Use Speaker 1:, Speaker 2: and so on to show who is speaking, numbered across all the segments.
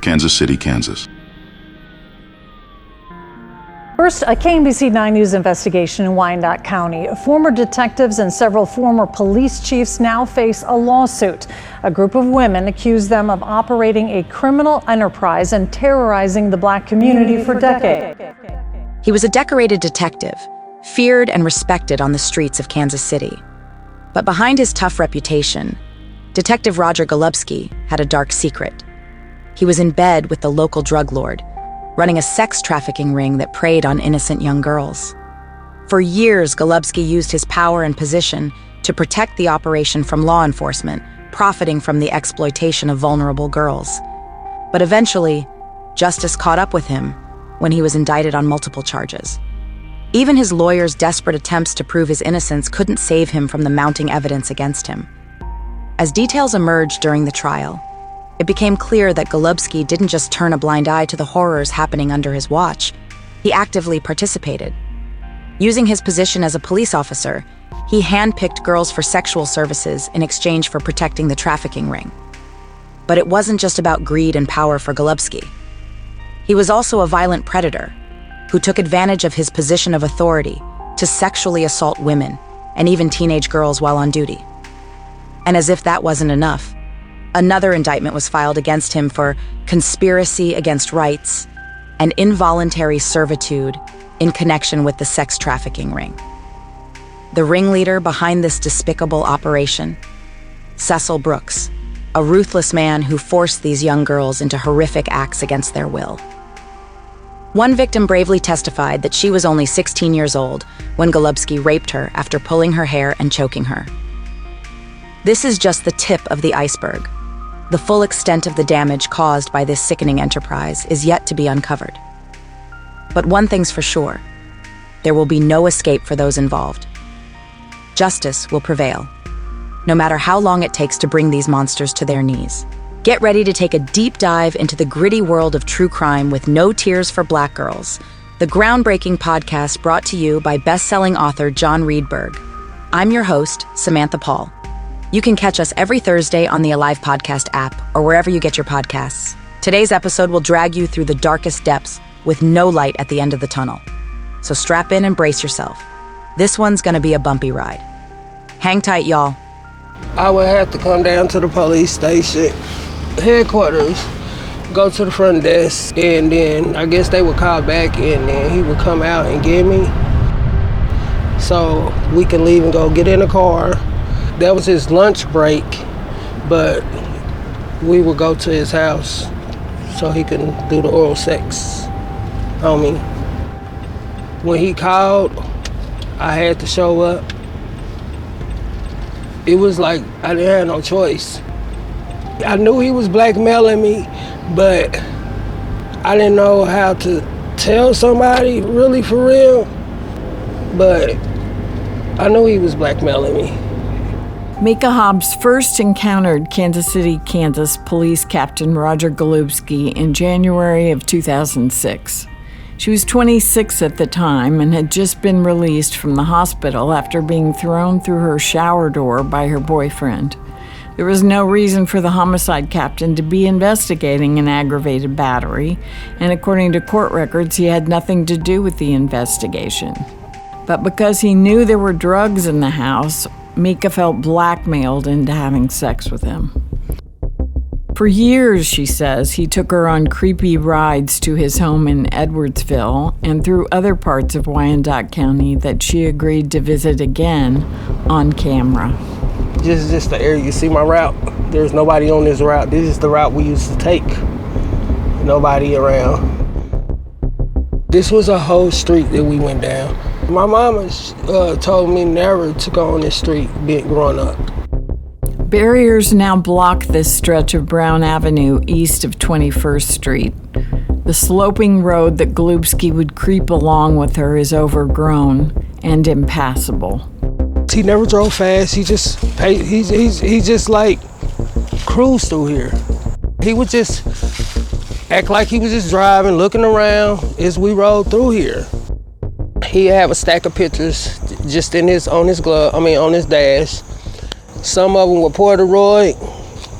Speaker 1: Kansas City, Kansas.
Speaker 2: First, a KMBC 9 News investigation in Wyandotte County. Former detectives and several former police chiefs now face a lawsuit. A group of women accuse them of operating a criminal enterprise and terrorizing the black community for decades.
Speaker 3: He was a decorated detective, feared and respected on the streets of Kansas City. But behind his tough reputation, Detective Roger Golubski had a dark secret. He was in bed with the local drug lord running a sex trafficking ring that preyed on innocent young girls. For years, Golubski used his power and position to protect the operation from law enforcement, profiting from the exploitation of vulnerable girls. But eventually, justice caught up with him when he was indicted on multiple charges. Even his lawyer's desperate attempts to prove his innocence couldn't save him from the mounting evidence against him. As details emerged during the trial, it became clear that Golubski didn't just turn a blind eye to the horrors happening under his watch, he actively participated. Using his position as a police officer, he handpicked girls for sexual services in exchange for protecting the trafficking ring. But it wasn't just about greed and power for Golubski. He was also a violent predator who took advantage of his position of authority to sexually assault women and even teenage girls while on duty. And as if that wasn't enough, Another indictment was filed against him for conspiracy against rights and involuntary servitude in connection with the sex trafficking ring. The ringleader behind this despicable operation, Cecil Brooks, a ruthless man who forced these young girls into horrific acts against their will. One victim bravely testified that she was only 16 years old when Golubski raped her after pulling her hair and choking her. This is just the tip of the iceberg. The full extent of the damage caused by this sickening enterprise is yet to be uncovered. But one thing's for sure there will be no escape for those involved. Justice will prevail, no matter how long it takes to bring these monsters to their knees. Get ready to take a deep dive into the gritty world of true crime with No Tears for Black Girls, the groundbreaking podcast brought to you by best-selling author John Reedberg. I'm your host, Samantha Paul. You can catch us every Thursday on the Alive Podcast app or wherever you get your podcasts. Today's episode will drag you through the darkest depths with no light at the end of the tunnel. So strap in and brace yourself. This one's gonna be a bumpy ride. Hang tight, y'all.
Speaker 4: I would have to come down to the police station, headquarters, go to the front desk, and then I guess they would call back and then he would come out and get me. So we can leave and go get in the car that was his lunch break, but we would go to his house so he can do the oral sex on me. When he called, I had to show up. It was like I didn't have no choice. I knew he was blackmailing me, but I didn't know how to tell somebody really for real. But I knew he was blackmailing me.
Speaker 5: Mika Hobbs first encountered Kansas City, Kansas Police Captain Roger Golubski in January of 2006. She was 26 at the time and had just been released from the hospital after being thrown through her shower door by her boyfriend. There was no reason for the homicide captain to be investigating an aggravated battery, and according to court records, he had nothing to do with the investigation. But because he knew there were drugs in the house, Mika felt blackmailed into having sex with him. For years, she says, he took her on creepy rides to his home in Edwardsville and through other parts of Wyandotte County that she agreed to visit again on camera.
Speaker 4: This is just the area. You see my route? There's nobody on this route. This is the route we used to take. Nobody around. This was a whole street that we went down. My mama uh, told me never to go on this street being growing up.
Speaker 5: Barriers now block this stretch of Brown Avenue east of 21st Street. The sloping road that Golubski would creep along with her is overgrown and impassable.
Speaker 4: He never drove fast. He just he's he's he just like cruised through here. He would just act like he was just driving, looking around as we rode through here he have a stack of pictures just in his on his glove. I mean on his dash. Some of them were Polaroid,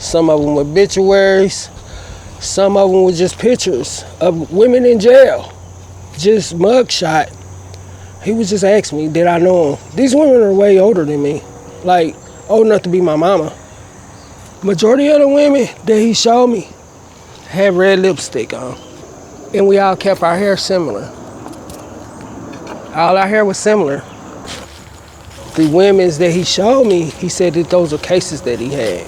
Speaker 4: some of them were obituaries, Some of them were just pictures of women in jail, just mugshot. He was just asking me, did I know them? These women are way older than me, like old enough to be my mama. Majority of the women that he showed me had red lipstick on, and we all kept our hair similar. All I hair was similar. The women's that he showed me, he said that those are cases that he had.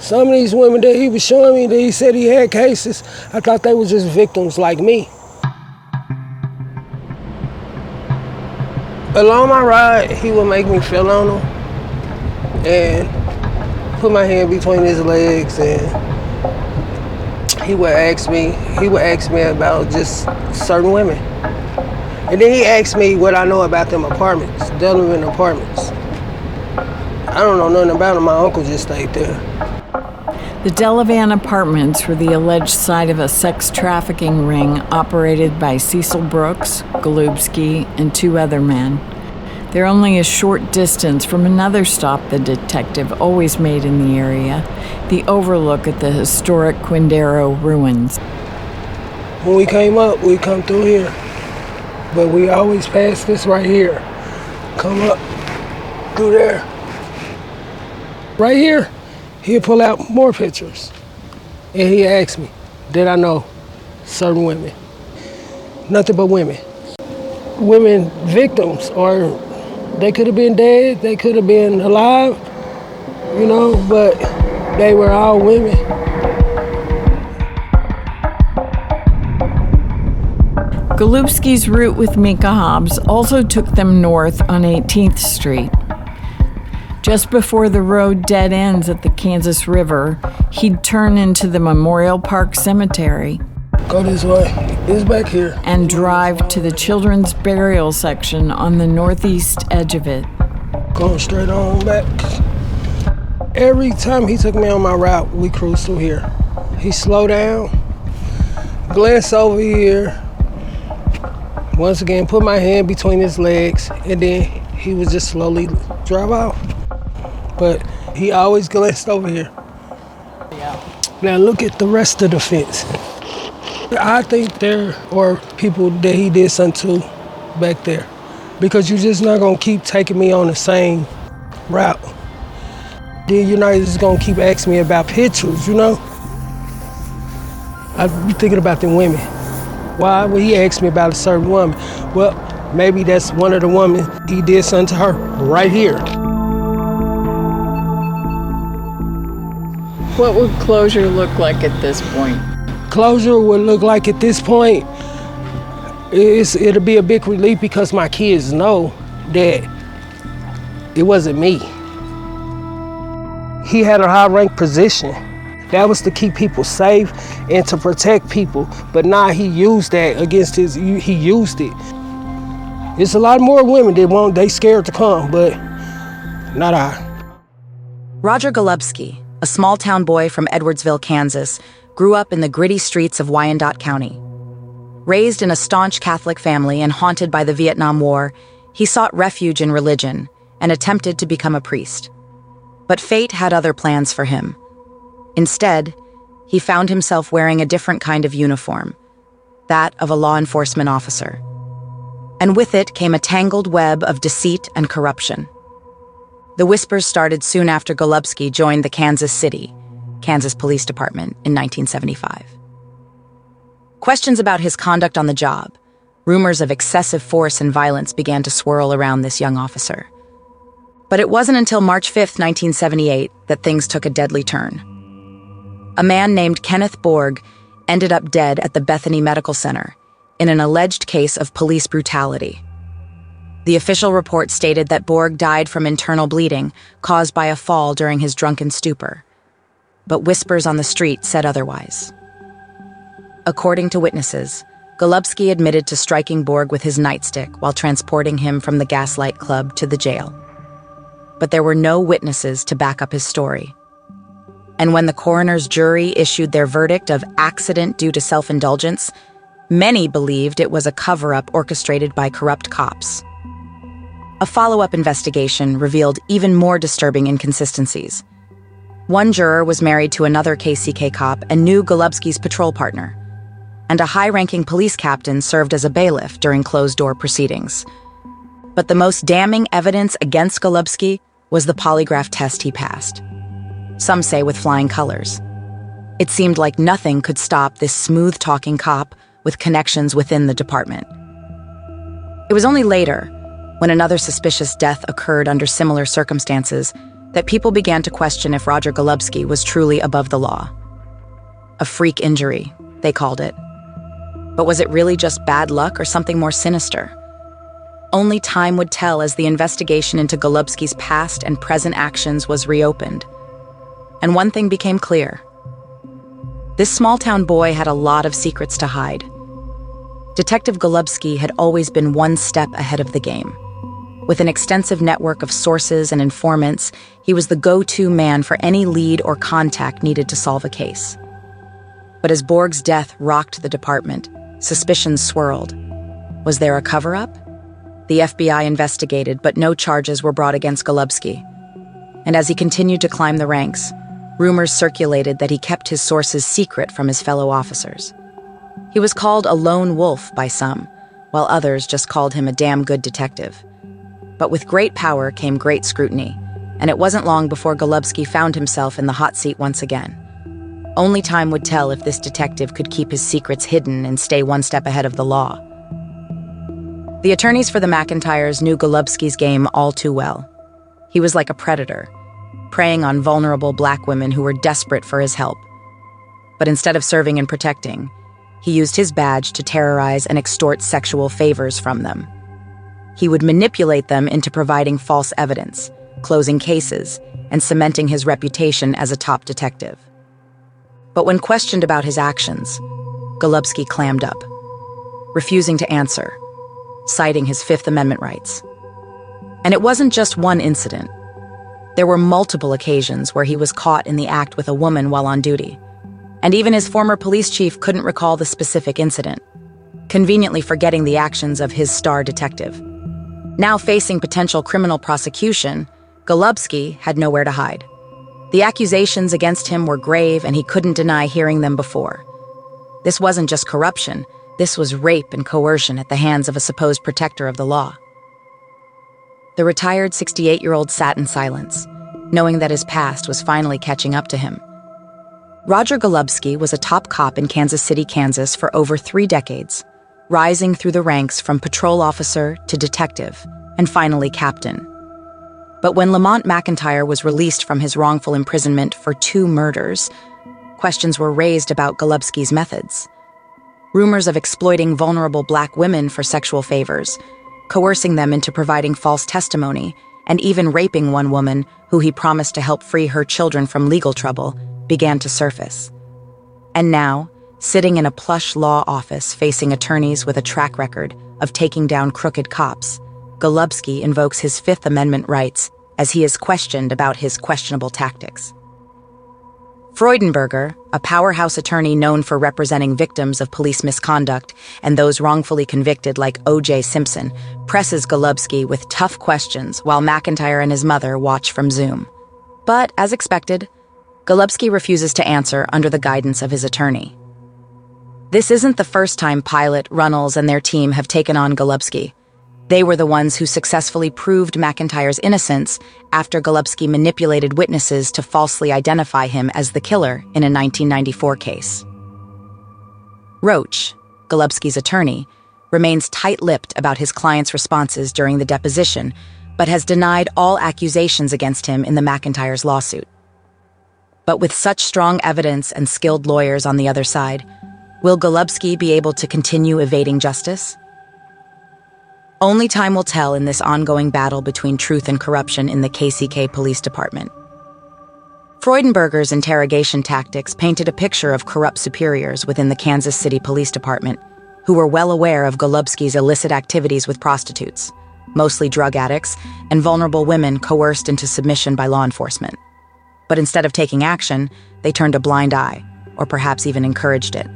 Speaker 4: Some of these women that he was showing me that he said he had cases, I thought they were just victims like me. Along my ride, he would make me feel on him and put my hand between his legs and he would ask me, he would ask me about just certain women. And then he asked me what I know about them apartments, Delavan apartments. I don't know nothing about them. My uncle just stayed there.
Speaker 5: The Delavan apartments were the alleged site of a sex trafficking ring operated by Cecil Brooks, Golubski, and two other men. They're only a short distance from another stop the detective always made in the area the overlook at the historic Quindaro ruins.
Speaker 4: When we came up, we come through here. But we always pass this right here. Come up through there. Right here, he'll pull out more pictures. And he asked me, did I know certain women? Nothing but women. Women victims, or they could have been dead, they could have been alive, you know, but they were all women.
Speaker 5: Golubski's route with Mika Hobbs also took them north on 18th Street. Just before the road dead ends at the Kansas River, he'd turn into the Memorial Park Cemetery
Speaker 4: Go this way. It's back here.
Speaker 5: and drive to the children's burial section on the northeast edge of it.
Speaker 4: Going straight on back. Every time he took me on my route, we cruised through here. He slowed down, glanced over here, once again put my hand between his legs, and then he would just slowly drive out. But he always glanced over here. Now look at the rest of the fence. I think there are people that he did something to back there because you're just not gonna keep taking me on the same route. Then you're not just gonna keep asking me about pictures, you know? I be thinking about the women. Why would he ask me about a certain woman? Well, maybe that's one of the women he did something to her right here.
Speaker 5: What would closure look like at this point?
Speaker 4: closure would look like at this point it's, it'll be a big relief because my kids know that it wasn't me he had a high rank position that was to keep people safe and to protect people but now he used that against his he used it it's a lot more women that won't they scared to come but not i
Speaker 3: Roger Golubski, a small town boy from Edwardsville, Kansas, grew up in the gritty streets of Wyandotte County. Raised in a staunch Catholic family and haunted by the Vietnam War, he sought refuge in religion and attempted to become a priest. But fate had other plans for him. Instead, he found himself wearing a different kind of uniform that of a law enforcement officer. And with it came a tangled web of deceit and corruption. The whispers started soon after Golubski joined the Kansas City, Kansas Police Department in 1975. Questions about his conduct on the job, rumors of excessive force and violence began to swirl around this young officer. But it wasn't until March 5, 1978, that things took a deadly turn. A man named Kenneth Borg ended up dead at the Bethany Medical Center in an alleged case of police brutality. The official report stated that Borg died from internal bleeding caused by a fall during his drunken stupor but whispers on the street said otherwise. According to witnesses, Golubski admitted to striking Borg with his nightstick while transporting him from the Gaslight Club to the jail. But there were no witnesses to back up his story. And when the coroner's jury issued their verdict of accident due to self indulgence, many believed it was a cover up orchestrated by corrupt cops. A follow up investigation revealed even more disturbing inconsistencies. One juror was married to another KCK cop and knew Golubski's patrol partner. And a high ranking police captain served as a bailiff during closed door proceedings. But the most damning evidence against Golubski was the polygraph test he passed. Some say with flying colors. It seemed like nothing could stop this smooth talking cop with connections within the department. It was only later, when another suspicious death occurred under similar circumstances, that people began to question if Roger Golubski was truly above the law. A freak injury, they called it. But was it really just bad luck or something more sinister? Only time would tell as the investigation into Golubski's past and present actions was reopened. And one thing became clear. This small town boy had a lot of secrets to hide. Detective Golubski had always been one step ahead of the game. With an extensive network of sources and informants, he was the go to man for any lead or contact needed to solve a case. But as Borg's death rocked the department, suspicions swirled. Was there a cover up? The FBI investigated, but no charges were brought against Golubski. And as he continued to climb the ranks, rumors circulated that he kept his sources secret from his fellow officers. He was called a lone wolf by some, while others just called him a damn good detective. But with great power came great scrutiny, and it wasn't long before Golubski found himself in the hot seat once again. Only time would tell if this detective could keep his secrets hidden and stay one step ahead of the law. The attorneys for the McIntyres knew Golubski's game all too well. He was like a predator, preying on vulnerable black women who were desperate for his help. But instead of serving and protecting, he used his badge to terrorize and extort sexual favors from them. He would manipulate them into providing false evidence, closing cases, and cementing his reputation as a top detective. But when questioned about his actions, Golubski clammed up, refusing to answer, citing his Fifth Amendment rights. And it wasn't just one incident. There were multiple occasions where he was caught in the act with a woman while on duty. And even his former police chief couldn't recall the specific incident, conveniently forgetting the actions of his star detective. Now facing potential criminal prosecution, Golubski had nowhere to hide. The accusations against him were grave and he couldn't deny hearing them before. This wasn't just corruption, this was rape and coercion at the hands of a supposed protector of the law. The retired 68 year old sat in silence, knowing that his past was finally catching up to him. Roger Golubski was a top cop in Kansas City, Kansas for over three decades rising through the ranks from patrol officer to detective, and finally captain. But when Lamont McIntyre was released from his wrongful imprisonment for two murders, questions were raised about Golubski's methods. Rumors of exploiting vulnerable black women for sexual favors, coercing them into providing false testimony, and even raping one woman who he promised to help free her children from legal trouble began to surface. And now, sitting in a plush law office facing attorneys with a track record of taking down crooked cops, Golubski invokes his Fifth Amendment rights as he is questioned about his questionable tactics. Freudenberger, a powerhouse attorney known for representing victims of police misconduct and those wrongfully convicted like O.J. Simpson, presses Golubski with tough questions while McIntyre and his mother watch from Zoom. But, as expected, Golubski refuses to answer under the guidance of his attorney. This isn't the first time Pilate, Runnels, and their team have taken on Golubski. They were the ones who successfully proved McIntyre's innocence after Golubski manipulated witnesses to falsely identify him as the killer in a 1994 case. Roach, Golubski's attorney, remains tight lipped about his client's responses during the deposition, but has denied all accusations against him in the McIntyre's lawsuit. But with such strong evidence and skilled lawyers on the other side, Will Golubski be able to continue evading justice? Only time will tell in this ongoing battle between truth and corruption in the KCK Police Department. Freudenberger's interrogation tactics painted a picture of corrupt superiors within the Kansas City Police Department who were well aware of Golubski's illicit activities with prostitutes, mostly drug addicts, and vulnerable women coerced into submission by law enforcement. But instead of taking action, they turned a blind eye, or perhaps even encouraged it.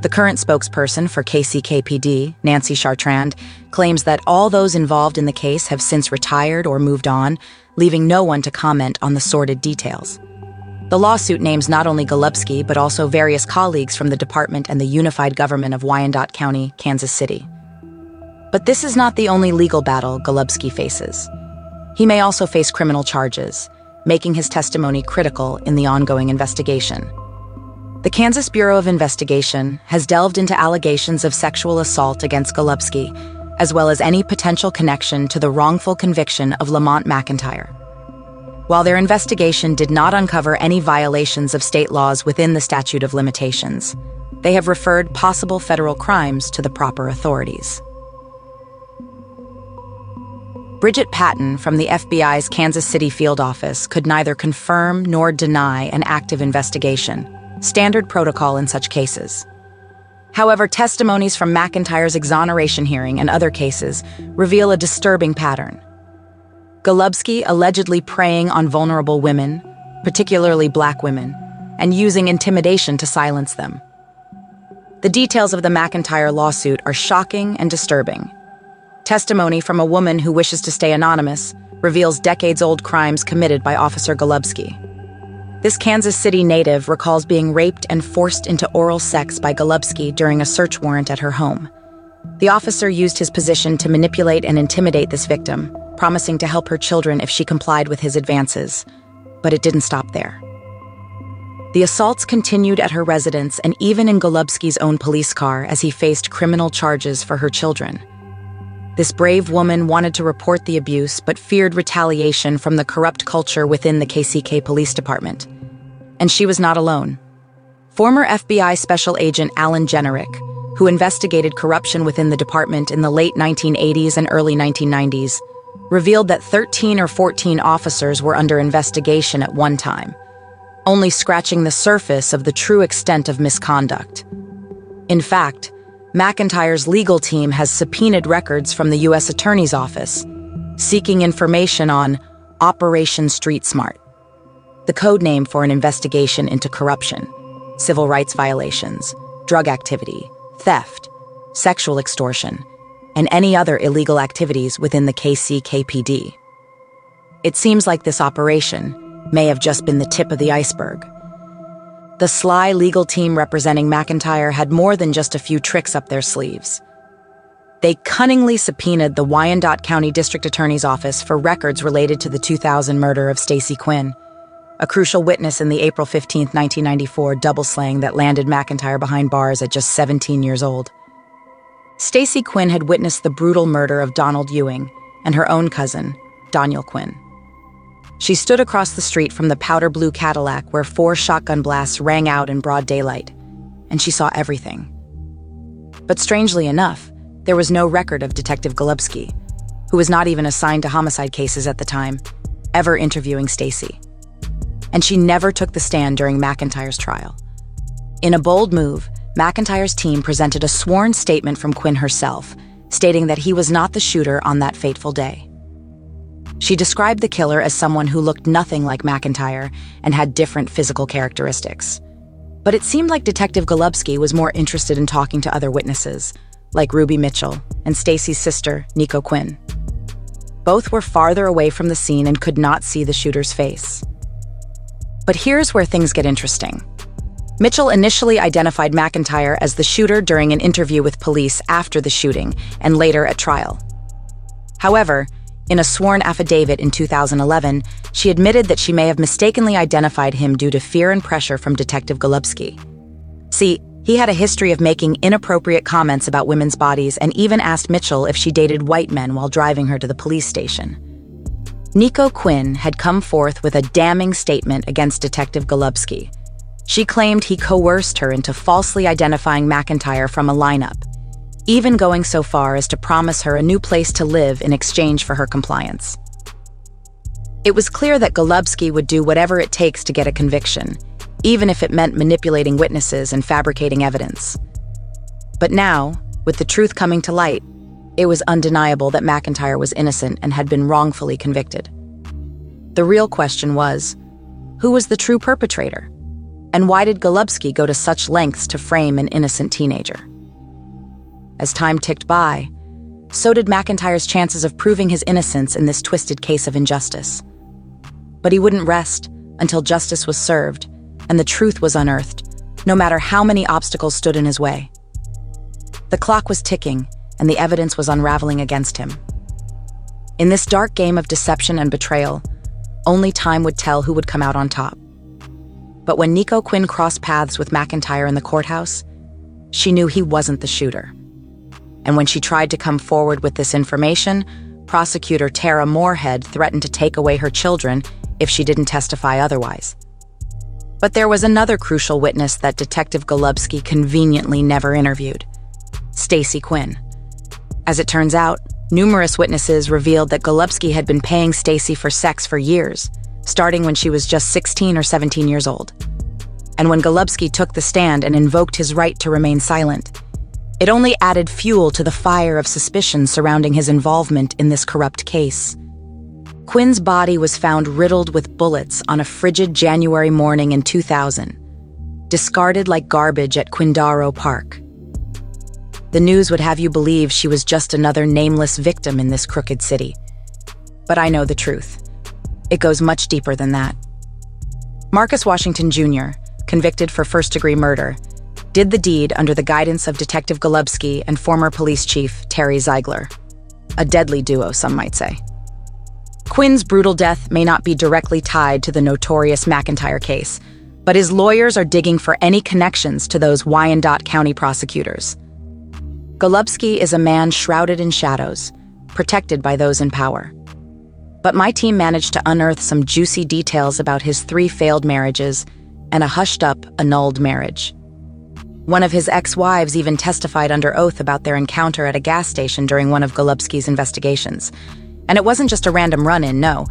Speaker 3: The current spokesperson for KCKPD, Nancy Chartrand, claims that all those involved in the case have since retired or moved on, leaving no one to comment on the sordid details. The lawsuit names not only Golubski, but also various colleagues from the department and the unified government of Wyandotte County, Kansas City. But this is not the only legal battle Golubski faces. He may also face criminal charges, making his testimony critical in the ongoing investigation. The Kansas Bureau of Investigation has delved into allegations of sexual assault against Golubski, as well as any potential connection to the wrongful conviction of Lamont McIntyre. While their investigation did not uncover any violations of state laws within the statute of limitations, they have referred possible federal crimes to the proper authorities. Bridget Patton from the FBI's Kansas City field office could neither confirm nor deny an active investigation, standard protocol in such cases. However, testimonies from McIntyre's exoneration hearing and other cases reveal a disturbing pattern. Golubski allegedly preying on vulnerable women, particularly black women, and using intimidation to silence them. The details of the McIntyre lawsuit are shocking and disturbing. Testimony from a woman who wishes to stay anonymous reveals decades old crimes committed by Officer Golubski. This Kansas City native recalls being raped and forced into oral sex by Golubski during a search warrant at her home. The officer used his position to manipulate and intimidate this victim, promising to help her children if she complied with his advances. But it didn't stop there. The assaults continued at her residence and even in Golubski's own police car as he faced criminal charges for her children. This brave woman wanted to report the abuse but feared retaliation from the corrupt culture within the KCK Police Department. And she was not alone. Former FBI Special Agent Alan Jenerick, who investigated corruption within the department in the late 1980s and early 1990s, revealed that 13 or 14 officers were under investigation at one time, only scratching the surface of the true extent of misconduct. In fact, McIntyre's legal team has subpoenaed records from the U.S. Attorney's Office, seeking information on Operation Street Smart, the code name for an investigation into corruption, civil rights violations, drug activity, theft, sexual extortion, and any other illegal activities within the KCKPD. It seems like this operation may have just been the tip of the iceberg. The sly legal team representing McIntyre had more than just a few tricks up their sleeves. They cunningly subpoenaed the Wyandotte County District Attorney's Office for records related to the 2000 murder of Stacy Quinn, a crucial witness in the April 15, 1994 double slaying that landed McIntyre behind bars at just 17 years old. Stacy Quinn had witnessed the brutal murder of Donald Ewing and her own cousin, Daniel Quinn. She stood across the street from the powder blue Cadillac where four shotgun blasts rang out in broad daylight, and she saw everything. But strangely enough, there was no record of Detective Golubski, who was not even assigned to homicide cases at the time, ever interviewing Stacy. And she never took the stand during McIntyre's trial. In a bold move, McIntyre's team presented a sworn statement from Quinn herself, stating that he was not the shooter on that fateful day. She described the killer as someone who looked nothing like McIntyre and had different physical characteristics. But it seemed like Detective Golubski was more interested in talking to other witnesses, like Ruby Mitchell and Stacy's sister, Nico Quinn. Both were farther away from the scene and could not see the shooter's face. But here's where things get interesting. Mitchell initially identified McIntyre as the shooter during an interview with police after the shooting and later at trial. However, in a sworn affidavit in 2011, she admitted that she may have mistakenly identified him due to fear and pressure from Detective Golubski. See, he had a history of making inappropriate comments about women's bodies and even asked Mitchell if she dated white men while driving her to the police station. Nico Quinn had come forth with a damning statement against Detective Golubski, she claimed he coerced her into falsely identifying McIntyre from a lineup, even going so far as to promise her a new place to live in exchange for her compliance. It was clear that Golubski would do whatever it takes to get a conviction, even if it meant manipulating witnesses and fabricating evidence. But now, with the truth coming to light, it was undeniable that McIntyre was innocent and had been wrongfully convicted. The real question was who was the true perpetrator? And why did Golubski go to such lengths to frame an innocent teenager? As time ticked by, so did McIntyre's chances of proving his innocence in this twisted case of injustice. But he wouldn't rest until justice was served and the truth was unearthed, no matter how many obstacles stood in his way. The clock was ticking, and the evidence was unraveling against him. In this dark game of deception and betrayal, only time would tell who would come out on top. But when Nico Quinn crossed paths with McIntyre in the courthouse, she knew he wasn't the shooter. And when she tried to come forward with this information, prosecutor Terra Morehead threatened to take away her children if she didn't testify otherwise. But there was another crucial witness that Detective Golubski conveniently never interviewed Stacy Quinn. As it turns out, numerous witnesses revealed that Golubski had been paying Stacy for sex for years starting when she was just 16 or 17 years old. And when Golubski took the stand and invoked his right to remain silent, it only added fuel to the fire of suspicion surrounding his involvement in this corrupt case. Quinn's body was found riddled with bullets on a frigid January morning in 2000, discarded like garbage at Quindaro Park. The news would have you believe she was just another nameless victim in this crooked city. But I know the truth. It goes much deeper than that. Marcus Washington Jr., convicted for first degree murder, did the deed under the guidance of Detective Golubski and former police chief Terry Zeigler. A deadly duo, some might say. Quinn's brutal death may not be directly tied to the notorious McIntyre case, but his lawyers are digging for any connections to those Wyandotte County prosecutors. Golubski is a man shrouded in shadows, protected by those in power. But my team managed to unearth some juicy details about his three failed marriages and a hushed up, annulled marriage. One of his ex wives even testified under oath about their encounter at a gas station during one of Golubski's investigations. And it wasn't just a random run in, no.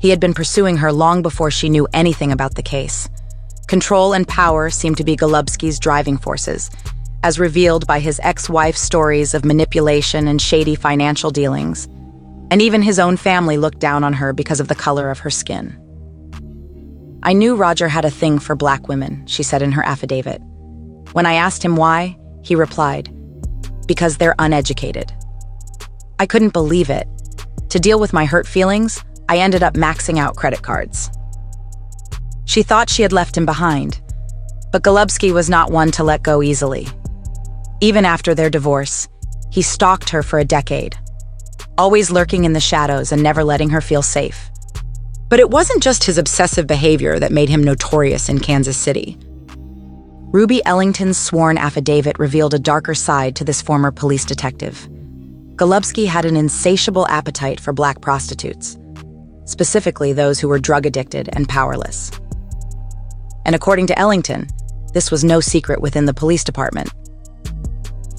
Speaker 3: He had been pursuing her long before she knew anything about the case. Control and power seemed to be Golubski's driving forces, as revealed by his ex wife's stories of manipulation and shady financial dealings and even his own family looked down on her because of the color of her skin. I knew Roger had a thing for black women, she said in her affidavit. When I asked him why, he replied, Because they're uneducated. I couldn't believe it. To deal with my hurt feelings, I ended up maxing out credit cards. She thought she had left him behind, but Golubski was not one to let go easily. Even after their divorce, he stalked her for a decade always lurking in the shadows and never letting her feel safe. But it wasn't just his obsessive behavior that made him notorious in Kansas City. Ruby Ellington's sworn affidavit revealed a darker side to this former police detective. Golubski had an insatiable appetite for black prostitutes, specifically those who were drug addicted and powerless. And according to Ellington, this was no secret within the police department.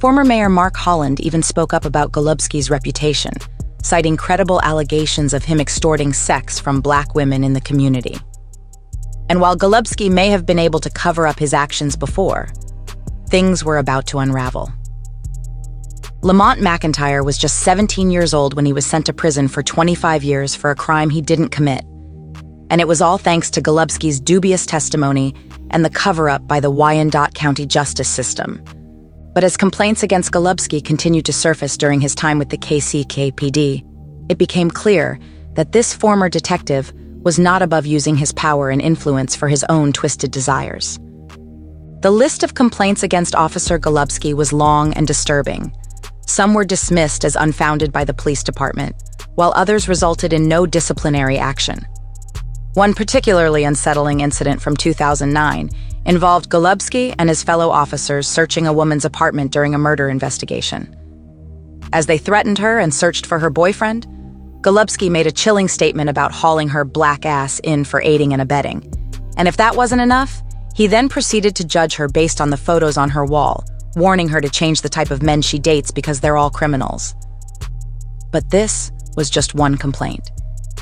Speaker 3: Former Mayor Mark Holland even spoke up about Golubski's reputation, citing credible allegations of him extorting sex from black women in the community. And while Golubski may have been able to cover up his actions before, things were about to unravel. Lamont McIntyre was just 17 years old when he was sent to prison for 25 years for a crime he didn't commit. And it was all thanks to Golubski's dubious testimony and the cover up by the Wyandotte County justice system but as complaints against Golubski continued to surface during his time with the KCKPD, it became clear that this former detective was not above using his power and influence for his own twisted desires. The list of complaints against Officer Golubski was long and disturbing. Some were dismissed as unfounded by the police department, while others resulted in no disciplinary action. One particularly unsettling incident from 2009 involved Golubski and his fellow officers searching a woman's apartment during a murder investigation. As they threatened her and searched for her boyfriend, Golubski made a chilling statement about hauling her black ass in for aiding and abetting. And if that wasn't enough, he then proceeded to judge her based on the photos on her wall, warning her to change the type of men she dates because they're all criminals. But this was just one complaint,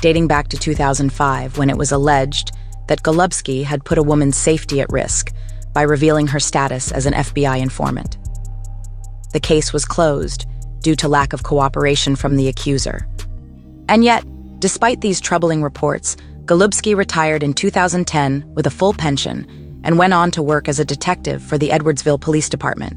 Speaker 3: dating back to 2005 when it was alleged that Golubski had put a woman's safety at risk by revealing her status as an FBI informant. The case was closed due to lack of cooperation from the accuser. And yet, despite these troubling reports, Golubski retired in 2010 with a full pension and went on to work as a detective for the Edwardsville Police Department.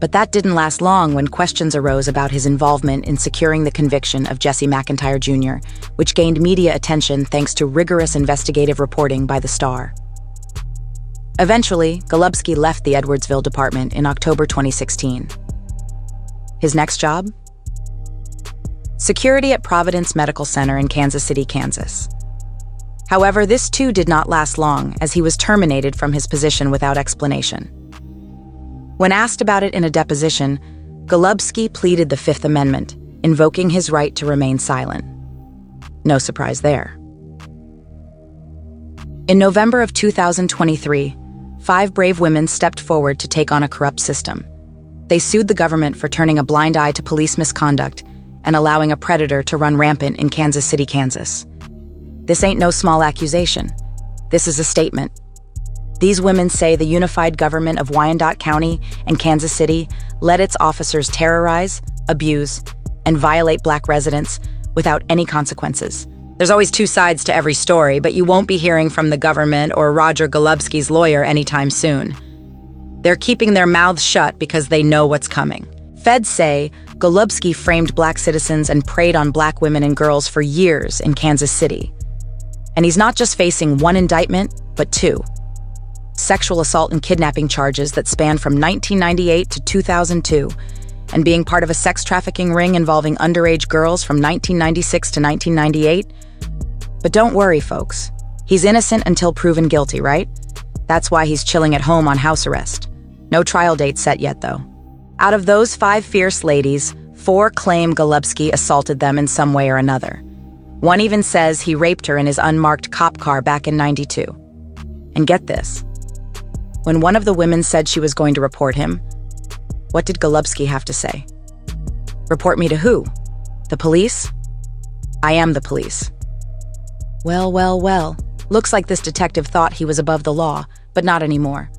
Speaker 3: But that didn't last long when questions arose about his involvement in securing the conviction of Jesse McIntyre Jr., which gained media attention thanks to rigorous investigative reporting by the Star. Eventually, Golubski left the Edwardsville department in October 2016. His next job? Security at Providence Medical Center in Kansas City, Kansas. However, this too did not last long as he was terminated from his position without explanation. When asked about it in a deposition, Golubski pleaded the Fifth Amendment, invoking his right to remain silent. No surprise there. In November of 2023, five brave women stepped forward to take on a corrupt system. They sued the government for turning a blind eye to police misconduct and allowing a predator to run rampant in Kansas City, Kansas. This ain't no small accusation. This is a statement these women say the unified government of Wyandotte County and Kansas City let its officers terrorize, abuse, and violate black residents without any consequences. There's always two sides to every story, but you won't be hearing from the government or Roger Golubski's lawyer anytime soon. They're keeping their mouths shut because they know what's coming. Feds say Golubski framed black citizens and preyed on black women and girls for years in Kansas City. And he's not just facing one indictment, but two sexual assault and kidnapping charges that span from 1998 to 2002, and being part of a sex trafficking ring involving underage girls from 1996 to 1998. But don't worry, folks. He's innocent until proven guilty, right? That's why he's chilling at home on house arrest. No trial date set yet, though. Out of those five fierce ladies, four claim Golubski assaulted them in some way or another. One even says he raped her in his unmarked cop car back in 92. And get this when one of the women said she was going to report him, what did Golubski have to say? Report me to who? The police? I am the police. Well, well, well. Looks like this detective thought he was above the law, but not anymore.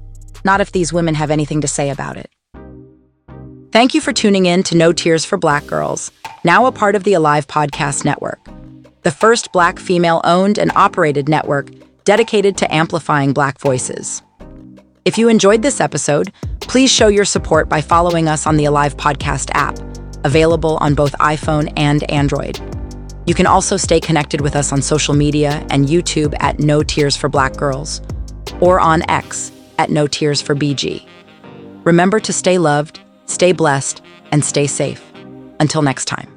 Speaker 3: Not if these women have anything to say about it. Thank you for tuning in to No Tears for Black Girls, now a part of the Alive Podcast Network, the first Black female owned and operated network dedicated to amplifying Black voices. If you enjoyed this episode, please show your support by following us on the Alive Podcast app, available on both iPhone and Android. You can also stay connected with us on social media and YouTube at No Tears for Black Girls, or on X at No Tears for BG. Remember to stay loved, stay blessed, and stay safe. Until next time.